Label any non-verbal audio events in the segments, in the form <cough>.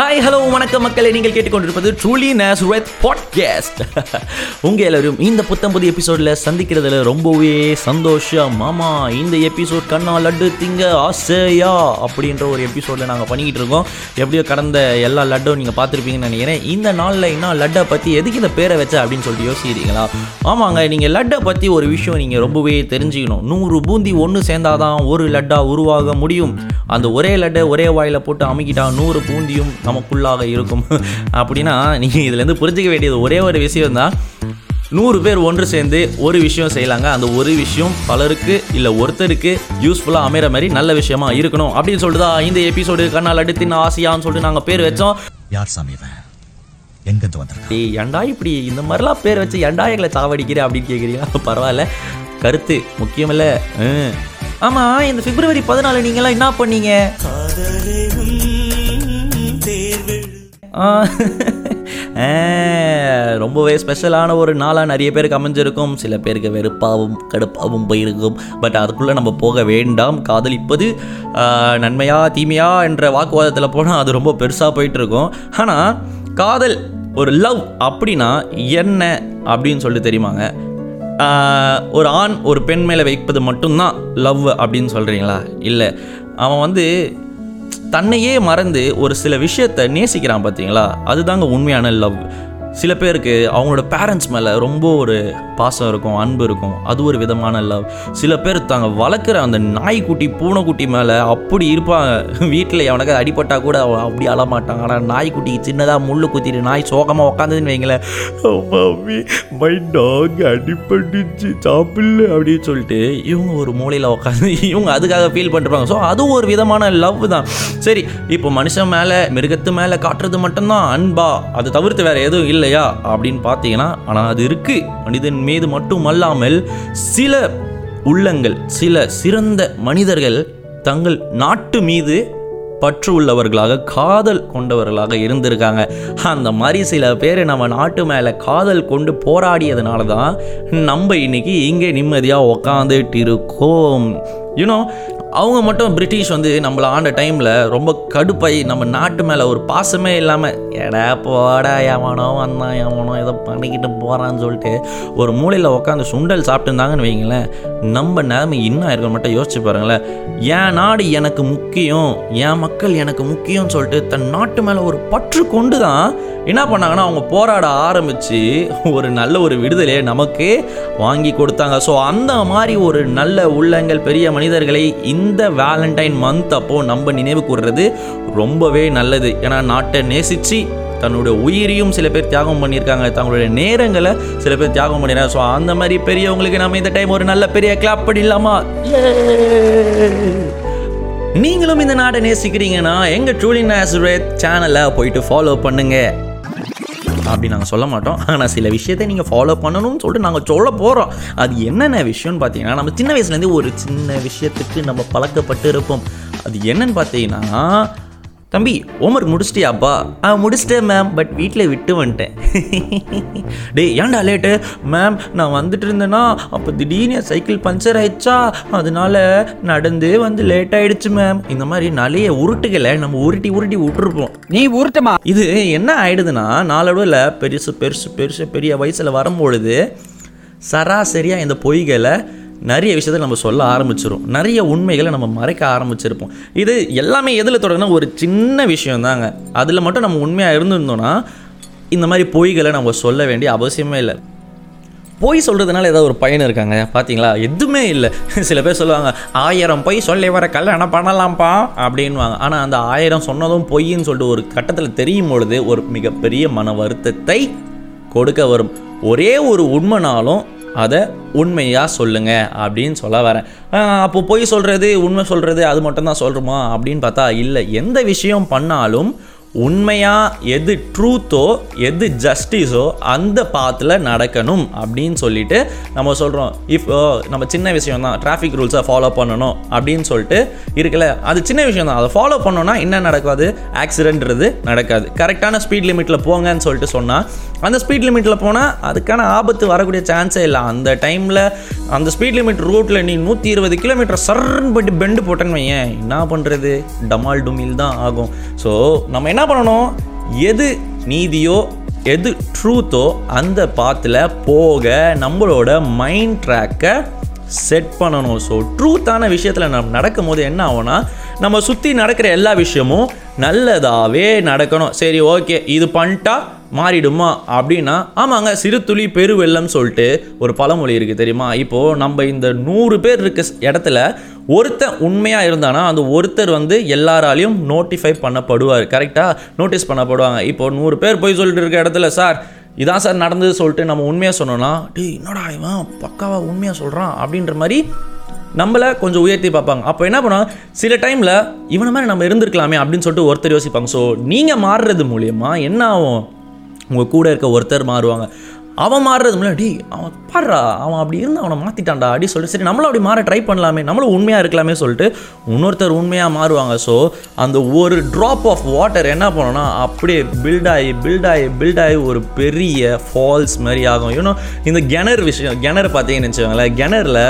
Hi hello வணக்கம் மக்களை. நீங்கள் கேட்டுக்கொண்டிருப்பது ட்ரூலி நேசுரத் பாட்காஸ்ட் உங்கள் எல்லோரும் இந்த புத்தம் புது எபிசோடில் சந்திக்கிறதுல ரொம்பவே சந்தோஷம். மாமா இந்த எபிசோட் கண்ணா லட்டு திங்க ஆசையா? அப்படின்ற ஒரு எபிசோடில் நாங்கள் பண்ணிக்கிட்டு இருக்கோம். எப்படியோ கடந்த எல்லா லட்டும் நீங்கள் பார்த்துருப்பீங்கன்னு நினைக்கிறேன். இந்த நாளில் என்ன லட்டை பற்றி எதுக்கு இந்த பேரை வச்ச அப்படின்னு சொல்லிட்டு யோசிக்கிறீங்களா? ஆமாங்க நீங்கள் லட்டை பற்றி ஒரு விஷயம் நீங்கள் ரொம்பவே தெரிஞ்சுக்கணும். நூறு பூந்தி ஒன்று சேர்ந்தாதான் ஒரு லட்டா உருவாக முடியும். அந்த ஒரே லட்டை ஒரே வாயில் போட்டு அமுக்கிட்டா நூறு பூந்தியும் நமக்குள்ளாக இருக்கும். அப்படின்னா நீங்கள் இதுலேருந்து புரிஞ்சிக்க வேண்டியது ஒரே ஒரு விஷயம் தான் நூறு பேர் ஒன்று சேர்ந்து ஒரு விஷயம் செய்யலாங்க. அந்த ஒரு விஷயம் பலருக்கு இல்லை ஒருத்தருக்கு யூஸ்ஃபுல்லாக அமைகிற மாதிரி நல்ல விஷயமா இருக்கணும். அப்படின்னு சொல்லிட்டு தான் இந்த எபிசோடு கண்ணால் அடுத்தின் ஆசையான்னு சொல்லிட்டு நாங்கள் பேர் வச்சோம். யார் சாமி எங்கிருந்து வந்திருக்கான்? ஏன்டா இப்படி இந்த மாதிரிலாம் பேர் வச்சு ஏன்டா எங்களை சாவடிக்கிற அப்படின்னு கேட்குறீங்களா பரவாயில்ல. கருத்து முக்கியமில்ல. ம். ஆமா இந்த பிப்ரவரி பதினாலு நீங்களாம் என்ன பண்ணீங்க? ரொம்பவே ஸ்பெஷலான ஒரு நாளாக நிறைய பேருக்கு அமைஞ்சிருக்கும். சில பேருக்கு வெறுப்பாகவும் கடுப்பாகவும் போயிருக்கும். பட் அதுக்குள்ளே நம்ம போக வேண்டாம். காதலிப்பது நன்மையா தீமையா என்ற வாக்குவாதத்தில் போனால் அது ரொம்ப பெருசாக போயிட்டு இருக்கும் ஆனால் காதல் ஒரு லவ் அப்படின்னா என்ன அப்படின்னு சொல்லிட்டு தெரியுமாங்க? ஒரு ஆண் ஒரு பெண் மேலே வைப்பது மட்டும்தான் லவ் அப்படின்னு சொல்கிறீங்களா இல்லை. அவன் வந்து தன்னையே மறந்து ஒரு சில விஷயத்தை நேசிக்கிறான் பார்த்தீங்களா அதுதாங்க உண்மையான லவ் சில பேருக்கு அவங்களோட பேரண்ட்ஸ் மேலே ரொம்ப ஒரு பாசம் இருக்கும் அன்பு இருக்கும். அது ஒரு விதமான லவ் சில பேர் தாங்க வளர்க்குற அந்த நாய்க்குட்டி பூனைக்குட்டி மேலே அப்படி இருப்பாங்க. வீட்டில் எவனுக்கு அடிப்பட்டால் கூட அவன் அப்படி அழமாட்டான். ஆனால் நாய்க்குட்டி சின்னதாக முள்ளு குத்திட்டு நாய் சோகமாக உட்காந்துன்னு வைங்களேன் மம்மி மை டாக் சாப்பிடல. அப்படின்னு சொல்லிட்டு இவங்க ஒரு மூலையில் உட்காந்து இவங்க அதுக்காக ஃபீல் பண்ணிருப்பாங்க. ஸோ அதுவும் ஒரு விதமான லவ் தான். சரி இப்போ மனுஷன் மேலே மிருகத்து மேலே காட்டுறது மட்டும்தான் அன்பா? அதை தவிர்த்து வேறு எதுவும் இல்லை. இல்லையா அப்படின்னு பார்த்தீங்கன்னா ஆனால் அது இருக்கு. மனிதன் மீது மட்டுமல்லாமல் சில உள்ளங்கள் சில சிறந்த மனிதர்கள் தங்கள் நாட்டு மீது பற்று உள்ளவர்களாக காதல் கொண்டவர்களாக இருந்திருக்காங்க. அந்த மாதிரி சில பேர் நம்ம நாட்டு மேலே காதல் கொண்டு போராடியதுனால தான் நம்ம இன்னைக்கு இங்கே நிம்மதியாக உக்காந்துட்டு இருக்கோம். யூனோ அவங்க மட்டும் பிரிட்டிஷ் வந்து நம்மளை ஆண்ட டைமில் ரொம்ப கடுப்பாய் நம்ம நாட்டு மேலே ஒரு பாசமே இல்லாமல் எடா போடா எவனோ வந்தான் எவனோ ஏதோ பண்ணிக்கிட்டு போகிறான்னு சொல்லிட்டு ஒரு மூலையில் உட்காந்து சுண்டல் சாப்பிட்டுருந்தாங்கன்னு வைங்களேன் நம்ம நிலைமை இன்னும் இருக்க மட்டும் யோசிச்சு பாருங்களேன். என் நாடு எனக்கு முக்கியம் என் மக்கள் எனக்கு முக்கியம்னு சொல்லிட்டு தன் நாட்டு மேலே ஒரு பற்று கொண்டு தான் என்ன பண்ணாங்கன்னா அவங்க போராட ஆரம்பித்து ஒரு நல்ல ஒரு விடுதலையை நமக்கு வாங்கி கொடுத்தாங்க. ஸோ அந்த மாதிரி ஒரு நல்ல உள்ளங்கள் பெரிய மனிதர்களை இந்த இந்த வேலண்டைன் மந்த் அப்போது நம்ம நினைவு கூறுறது ரொம்பவே நல்லது. ஏன்னா நாட்டை நேசித்து தன்னுடைய உயிரையும் சில பேர் தியாகம் பண்ணியிருக்காங்க. தங்களுடைய நேரங்களை சில பேர் தியாகம் பண்ணிடுறாங்க ஸோ அந்த மாதிரி பெரியவங்களுக்கு நம்ம இந்த டைம் ஒரு நல்ல பெரிய கிளாப் பண்ணிடலாமா நீங்களும் இந்த நாட்டை நேசிக்கிறீங்கன்னா எங்கள் ட்ரூலி நேசுரேத் சேனலை போயிட்டு ஃபாலோ பண்ணுங்கள் அப்படி நாங்கள் சொல்ல மாட்டோம். ஆனால் சில விஷயத்தை நீங்கள் ஃபாலோ பண்ணணும்னு சொல்லிட்டு நாங்கள் சொல்ல போகிறோம் அது என்னென்ன விஷயம்னு பார்த்தீங்கன்னா நம்ம சின்ன வயசுலேருந்து ஒரு சின்ன விஷயத்துக்கு நம்ம பழக்கப்பட்டு இருப்போம். அது என்னன்னு பார்த்தீங்கன்னா தம்பி ஹோம்ஒர்க் முடிச்சிட்டியாப்பா ஆ முடிச்சிட்டேன் மேம் பட் வீட்டில் விட்டு வந்துட்டேன். <laughs> டேய் ஏன்டா லேட்டு மேம் நான் வந்துட்டு இருந்தேன்னா அப்போ திடீர்னு சைக்கிள் பஞ்சர் ஆயிடுச்சா? அதனால நடந்தே வந்து லேட் ஆயிடுச்சு மேம் இந்த மாதிரி நிறைய உருட்டுகளை நம்ம உருட்டி உருட்டி விட்டுருப்போம். நீ உருட்டுமா? இது என்ன ஆயிடுதுன்னா நாளடைவில் பெருசு பெருசு பெருசு பெரிய வயசில் வரும்பொழுது சராசரியாக இந்த பொய்களை நிறைய விஷயத்தை நம்ம சொல்ல ஆரம்பிச்சிரும். நிறைய உண்மைகளை நம்ம மறைக்க ஆரம்பிச்சிருப்போம். இது எல்லாமே எதில் தொடங்கினா ஒரு சின்ன விஷயம் தாங்க அதில் மட்டும் நம்ம உண்மையாக இருந்திருந்தோன்னா இந்த மாதிரி பொய்களை நம்ம சொல்ல வேண்டிய அவசியமே இல்லை. பொய் சொல்கிறதுனால ஏதாவது ஒரு பயன் இருக்காங்க பார்த்தீங்களா எதுவுமே இல்லை. சில பேர் சொல்லுவாங்க ஆயிரம் பொய் சொல்லி வர கல்யாணம் பண்ணலாம்ப்பா அப்படின்வாங்க ஆனால் அந்த ஆயிரம் சொன்னதும் பொய்ன்னு சொல்லிட்டு ஒரு கட்டத்தில் தெரியும் பொழுது ஒரு மிகப்பெரிய மன வருத்தத்தை கொடுக்க வரும். ஒரே ஒரு உண்மைனாலும் அதை உண்மையாக சொல்லுங்க அப்படின்னு சொல்ல வரேன். அப்போ பொய் சொல்கிறது உண்மை சொல்கிறது அது மட்டும்தான் சொல்கிறோமா அப்படின்னு பார்த்தா இல்லை. எந்த விஷயம் பண்ணாலும் உண்மையாக எது ட்ரூத்தோ எது ஜஸ்டிஸோ அந்த பாத்தில் நடக்கணும் அப்படின்னு சொல்லிட்டு நம்ம சொல்கிறோம் இஃப் நம்ம சின்ன விஷயம் தான் டிராஃபிக் ரூல்ஸை ஃபாலோ பண்ணணும் அப்படின்னு சொல்லிட்டு இருக்குல்ல. அது சின்ன விஷயம் தான் அதை ஃபாலோ பண்ணோன்னா என்ன நடக்காது ஆக்சிடென்ட்றது நடக்காது. கரெக்டான ஸ்பீட் லிமிட்டில் போங்கன்னு சொல்லிட்டு சொன்னால் அந்த ஸ்பீட் லிமிட்டில் போனால் அதுக்கான ஆபத்து வரக்கூடிய சான்ஸே இல்லை. அந்த டைமில் அந்த ஸ்பீட் லிமிட் ரூட்டில் நீ நூற்றி இருபது கிலோமீட்டர் சர்ன்னு போயிட்டு பெண்டு போட்டேன்னு வையேன். என்ன பண்ணுறது டமால் டுமில் தான் ஆகும். ஸோ நம்ம என்ன என்ன பண்ணணும்? எது நீதியோ எது ட்ரூத்தோ அந்த பாத்தில் போக நம்மளோட மைண்ட் ட்ராக்கை செட் பண்ணணும். ஸோ ட்ரூத்தான விஷயத்தில் நம்ம நடக்கும் போது என்ன ஆகும்னா நம்ம சுற்றி நடக்கிற எல்லா விஷயமும் நல்லதாகவே நடக்கணும். சரி ஓகே இது பண்ணிட்டா மாறிடுமா? அப்படின்னா ஆமாங்க சிறு துளி பெருவெள்ளம் சொல்லிட்டு ஒரு பழமொழி இருக்குது தெரியுமா? இப்போது நம்ம இந்த நூறு பேர் இருக்க இடத்துல ஒருத்தன் உண்மையாக இருந்தானா அந்த ஒருத்தர் வந்து எல்லாராலையும் நோட்டிஃபை பண்ணப்படுவார். கரெக்டாக நோட்டீஸ் பண்ணப்படுவாங்க. இப்போ நூறு பேர் போய் சொல்லிட்டு இருக்க இடத்துல சார் இதான் சார் நடந்தது சொல்லிட்டு நம்ம உண்மையாக சொன்னோன்னா டேய் என்னடா இவன்? பக்காவாக உண்மையாக சொல்கிறான் அப்படின்ற மாதிரி நம்மளை கொஞ்சம் உயர்த்தி பார்ப்பாங்க. அப்போ என்ன பண்ணுவாங்க? சில டைமில் இவனை மாதிரி நம்ம இருந்திருக்கலாமே அப்படின்னு சொல்லிட்டு ஒருத்தர் யோசிப்பாங்க. ஸோ நீங்கள் மாறுறது மூலியமாக என்ன ஆகும்? உங்கள் கூட இருக்க ஒருத்தர் மாறுவாங்க. அவன் மாறுறது முன்னாடி அவன் பாடுறா அவன் அப்படி இருந்து அவனை மாற்றிட்டான்டா அப்படி சொல்லிட்டு சரி நம்மளும் அப்படி மாற ட்ரை பண்ணலாமே நம்மளும் உண்மையாக இருக்கலாமே சொல்லிட்டு இன்னொருத்தர் உண்மையாக மாறுவாங்க. ஸோ அந்த ஒரு ட்ராப் ஆஃப் வாட்டர் என்ன பண்ணோன்னா அப்படியே பில்ட் ஆகி பில்ட் ஆகி பில்ட் ஆகி ஒரு பெரிய ஃபால்ஸ் மாதிரி ஆகும். யூனோ இந்த கிணறு விஷயம் கிணறு பார்த்தீங்கன்னு வச்சுக்கோங்களேன் கிணறுல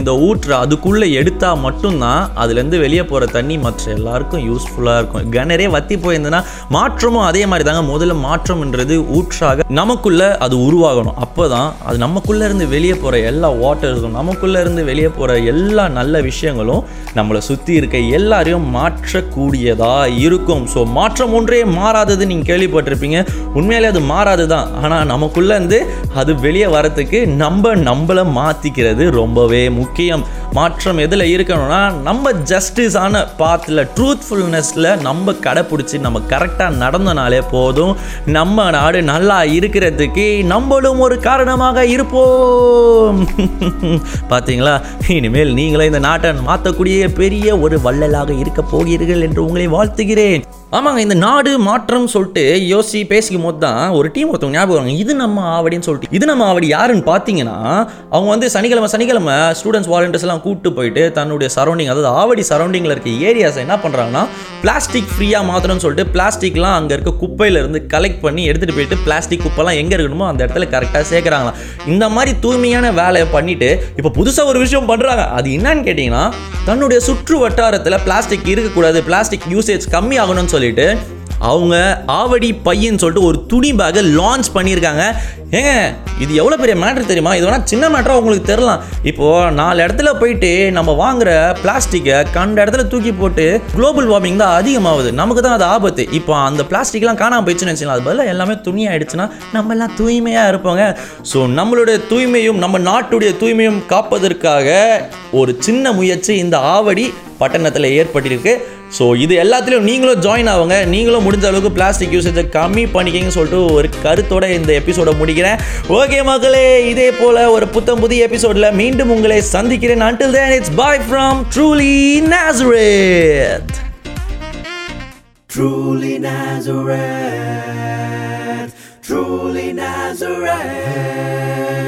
இந்த ஊற்று அதுக்குள்ளே எடுத்தால் மட்டும்தான் அதுலேருந்து வெளியே போகிற தண்ணி மற்ற எல்லாருக்கும் யூஸ்ஃபுல்லாக இருக்கும். கிணறே வத்தி போயிருந்ததுன்னா மாற்றமும் அதே மாதிரி தாங்க. முதல்ல மாற்றம்ன்றது ஊற்றாக நமக்குள்ளே அது உருவாகணும். அப்போ தான் அது நமக்குள்ளே இருந்து வெளியே போகிற எல்லா வாட்டர்ஸும் நமக்குள்ளே இருந்து வெளியே போகிற எல்லா நல்ல விஷயங்களும் நம்மளை சுற்றி இருக்க எல்லாரையும் மாற்றக்கூடியதாக இருக்கும். ஸோ மாற்றம் ஒன்றே மாறாதது நீங்கள் கேள்விப்பட்டிருப்பீங்க. உண்மையிலே அது மாறாது தான் ஆனால் நமக்குள்ளேருந்து அது வெளியே வரத்துக்கு நம்ம நம்மளை மாற்றிக்கிறது ரொம்பவே முக்கியம் மாற்றம் எதில் இருக்கணும்னா நம்ம ஜஸ்டிஸான பாத்தில் ட்ரூத்ஃபுல்னஸில் நம்ம கடைப்பிடிச்சி நம்ம கரெக்டாக நடந்தனாலே போதும். நம்ம நாடு நல்லா இருக்கிறதுக்கு நம்மளும் ஒரு காரணமாக இருப்போம். <laughs> பார்த்தீங்களா இனிமேல் நீங்களே இந்த நாட்டை மாற்றக்கூடிய பெரிய ஒரு வள்ளலாக இருக்க போகிறீர்கள் என்று உங்களை வாழ்த்துகிறேன். ஆமாங்க இந்த நாடு மாற்றம் சொல்லிட்டு யோசி பேசிக்கும் போது தான் ஒரு டீம் ஒருத்தவங்க ஞாபகம் வருவாங்க. இது நம்ம ஆவடின்னு சொல்லிட்டு. இது நம்ம ஆவடி யாருன்னு பார்த்தீங்கன்னா அவங்க வந்து சனிக்கிழமை சனிக்கிழமை ஸ்டூடெண்ட்ஸ் வாலண்டியர்ஸ் எல்லாம் கூப்பிட்டு போயிட்டு தன்னுடைய சரௌண்டிங் அதாவது ஆவடி சரௌண்டிங்கில் இருக்க ஏரியாஸை என்ன பண்ணுறாங்கன்னா பிளாஸ்டிக் ஃப்ரீயாக மாற்றணும்னு சொல்லிட்டு பிளாஸ்டிக்லாம் அங்கே இருக்க குப்பையிலேருந்து கலெக்ட் பண்ணி எடுத்துகிட்டு போயிட்டு பிளாஸ்டிக் குப்பைலாம் எங்கே இருக்கணுமோ அந்த இடத்துல கரெக்டாக சேர்க்குறாங்களாம். இந்த மாதிரி தூய்மையான வேலையை பண்ணிட்டு இப்போ புதுசாக ஒரு விஷயம் பண்ணுறாங்க அது என்னன்னு கேட்டிங்கன்னா தன்னுடைய சுற்று வட்டாரத்தில் பிளாஸ்டிக் இருக்கக்கூடாது பிளாஸ்டிக் யூசேஜ் கம்மி ஆகணும்னு சொல்லிட்டு அவங்க ஆவடி பையன்னு சொல்லிட்டு ஒரு துணி பேக்கை லான்ச் பண்ணியிருக்காங்க. ஏங்க இது எவ்வளோ பெரிய மேட்ரு தெரியுமா? இது வேணால் சின்ன மேட்டராக உங்களுக்கு தெரிலாம் இப்போது நாலு இடத்துல போயிட்டு நம்ம வாங்குற பிளாஸ்டிக்கை கண்ட இடத்துல தூக்கி போட்டு குளோபல் வார்மிங் தான் அதிகமாகுது. நமக்கு தான் அது ஆபத்து. இப்போ அந்த பிளாஸ்டிக்லாம் காணாமல் போயிடுச்சுன்னு வச்சுக்கலாம் அது பதிலாக எல்லாமே துணியாயிடுச்சுன்னா நம்ம எல்லாம் தூய்மையாக இருப்போங்க. ஸோ நம்மளுடைய தூய்மையும் நம்ம நாட்டுடைய தூய்மையும் காப்பதற்காக ஒரு சின்ன முயற்சி இந்த ஆவடி பட்டணத்தில் ஏற்பட்டிருக்கு. ஸோ இது எல்லாத்துலேயும் நீங்களும் ஜாயின் ஆகுங்க நீங்களும் முடிஞ்ச அளவுக்கு பிளாஸ்டிக் யூசேஜை கம்மி பண்ணிக்கிங்கன்னு சொல்லிட்டு ஒரு கருத்தோட இந்த எபிசோடை முடிக்கிறேன். ஓகே மக்களே இதே போல் ஒரு புத்தம் புதிய எபிசோடில் மீண்டும் உங்களை சந்திக்கிறேன். Until then it's bye from truly Nazareth Truly Nazareth, truly Nazareth.